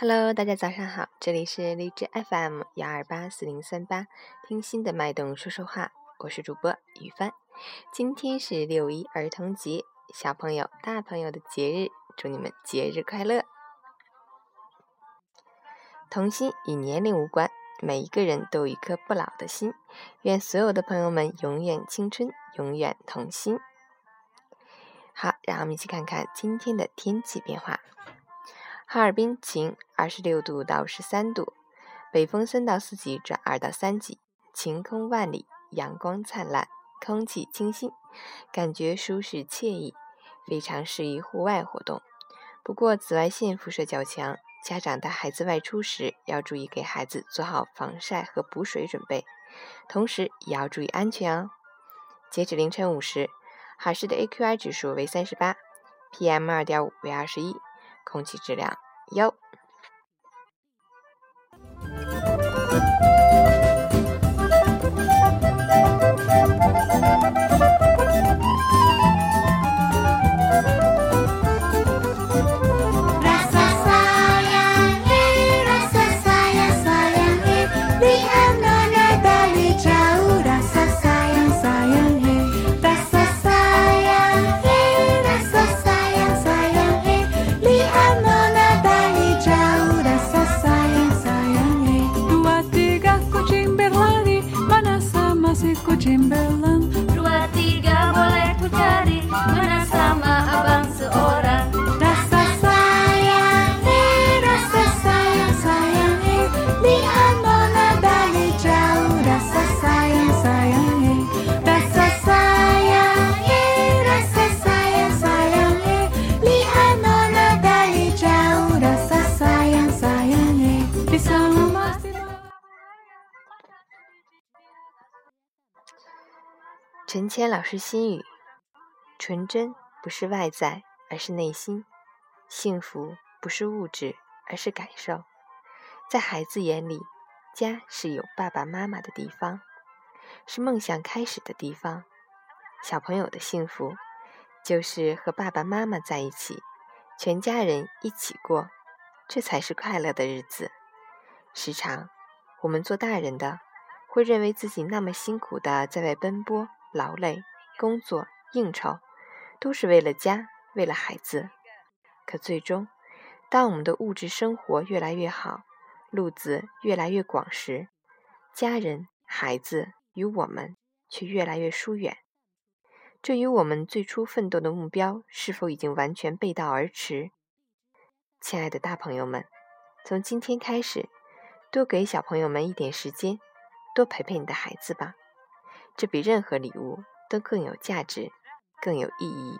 Hello，大家早上好，这里是荔枝 FM 幺二八四零三八，听心的脉动说说话，我是主播雨帆。今天是六一儿童节，小朋友、大朋友的节日，祝你们节日快乐。童心与年龄无关，每一个人都有一颗不老的心。愿所有的朋友们永远青春，永远童心。好，让我们一起看看今天的天气变化。哈尔滨晴，二十六度到十三度，北风三到四级转二到三级，晴空万里，阳光灿烂，空气清新，感觉舒适惬意，非常适宜户外活动。不过紫外线辐射较强，家长带孩子外出时要注意给孩子做好防晒和补水准备，同时也要注意安全哦。截止凌晨五时，哈市的 AQI 指数为三十八，PM 二点五为二十一。空气质量优。陈谦老师心语：纯真不是外在，而是内心；幸福不是物质，而是感受。在孩子眼里，家是有爸爸妈妈的地方，是梦想开始的地方。小朋友的幸福，就是和爸爸妈妈在一起，全家人一起过，这才是快乐的日子。时常，我们做大人的，会认为自己那么辛苦的在外奔波。劳累、工作、应酬，都是为了家，为了孩子。可最终，当我们的物质生活越来越好，路子越来越广时，家人、孩子与我们却越来越疏远。这与我们最初奋斗的目标是否已经完全背道而驰？亲爱的大朋友们，从今天开始，多给小朋友们一点时间，多陪陪你的孩子吧。这比任何礼物都更有价值，更有意义。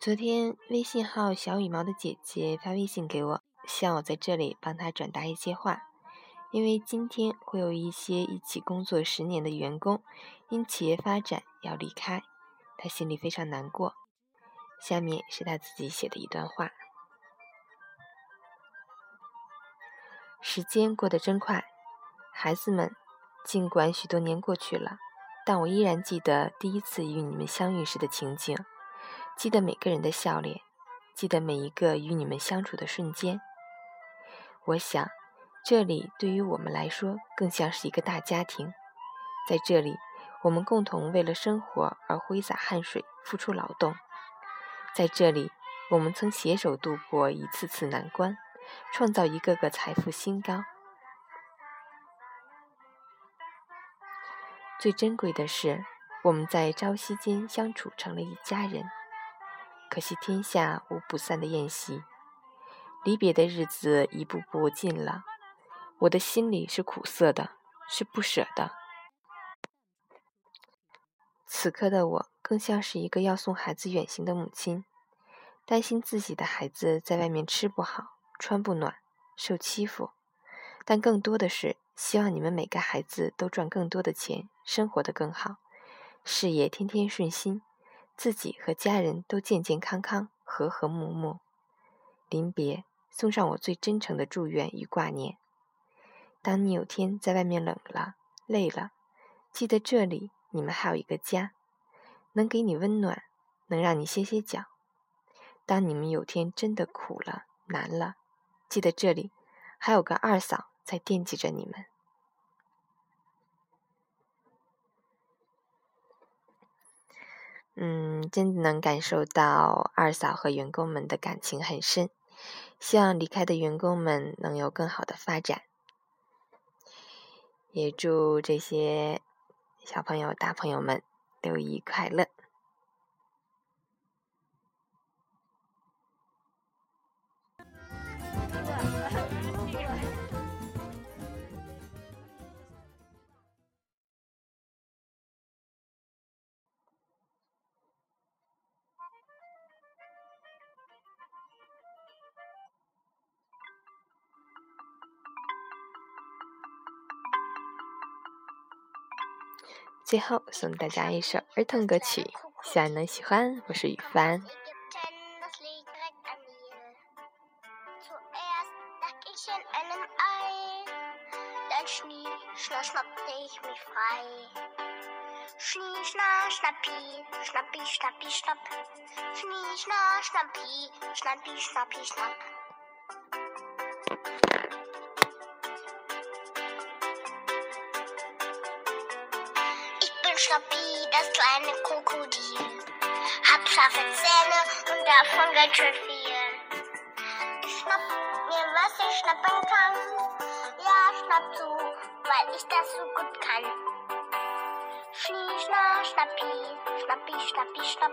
昨天微信号小羽毛的姐姐发微信给我，希望我在这里帮她转达一些话。因为今天会有一些一起工作十年的员工因企业发展要离开，她心里非常难过。下面是她自己写的一段话：时间过得真快，孩子们，尽管许多年过去了，但我依然记得第一次与你们相遇时的情景。记得每个人的笑脸，记得每一个与你们相处的瞬间。我想，这里对于我们来说更像是一个大家庭。在这里，我们共同为了生活而挥洒汗水、付出劳动。在这里，我们曾携手度过一次次难关，创造一个个财富新高。最珍贵的是，我们在朝夕间相处成了一家人。可惜天下无不散的宴席，离别的日子一步步近了，我的心里是苦涩的，是不舍的。此刻的我，更像是一个要送孩子远行的母亲。担心自己的孩子在外面吃不好、穿不暖、受欺负，但更多的是希望你们每个孩子都赚更多的钱，生活的更好，事业天天顺心，自己和家人都健健康康、和和睦睦。临别，送上我最真诚的祝愿与挂念。当你有天在外面冷了、累了，记得这里你们还有一个家，能给你温暖，能让你歇歇脚。当你们有天真的苦了、难了，记得这里还有个二嫂在惦记着你们。嗯，真的能感受到二嫂和员工们的感情很深，希望离开的员工们能有更好的发展，也祝这些小朋友、大朋友们六一快乐。最后送大家一首儿童歌曲，希望能喜欢。我是雨帆。Schnappi, das kleine Krokodil. Hab scharfe Zähne und davon ganz schön viel. Ich schnapp mir, was ich schnappen kann. Ja, schnapp zu, weil ich das so gut kann. Schnie, schna, schnappi, schnappi, schnappi, schnapp.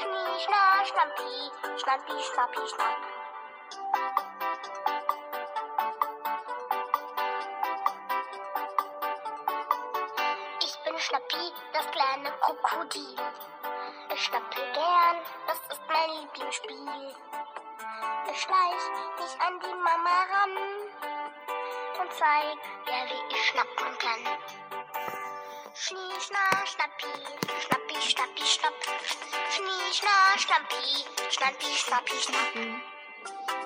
Schnie, schna, schnappi, schnappi, schnappi, schnapp. Schnappi, das kleine Krokodil. Ich schnappe gern, das ist mein Lieblingsspiel. Ich schleich mich an die Mama ran und zeig ihr, wie ich schnappen kann. Schnie, schna, schnappi, schnappi, schnappi, schnapp. Schnie, schna, schnappi, schnappi, schnappi, schnapp.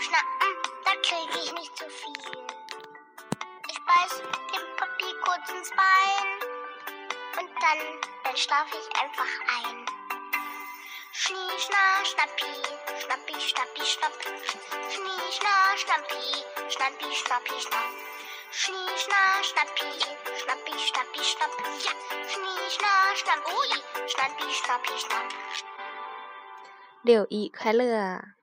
Und vom Schnappen, da kriege ich nicht zu viel. Ich beiß dem Papi kurz ins Bein und dann, dann schlaf ich einfach ein. Schnie, schna, schnappi, schnappi, schnappi, schnapp. Schnie, schna, schnappi, schnappi, schnappi, schnapp. Schnie, schna, schnappi, schnappi, schnappi, schnapp. Ja, schnie, schna, schnappi, schnappi, schnappi, schnapp. 六一快乐！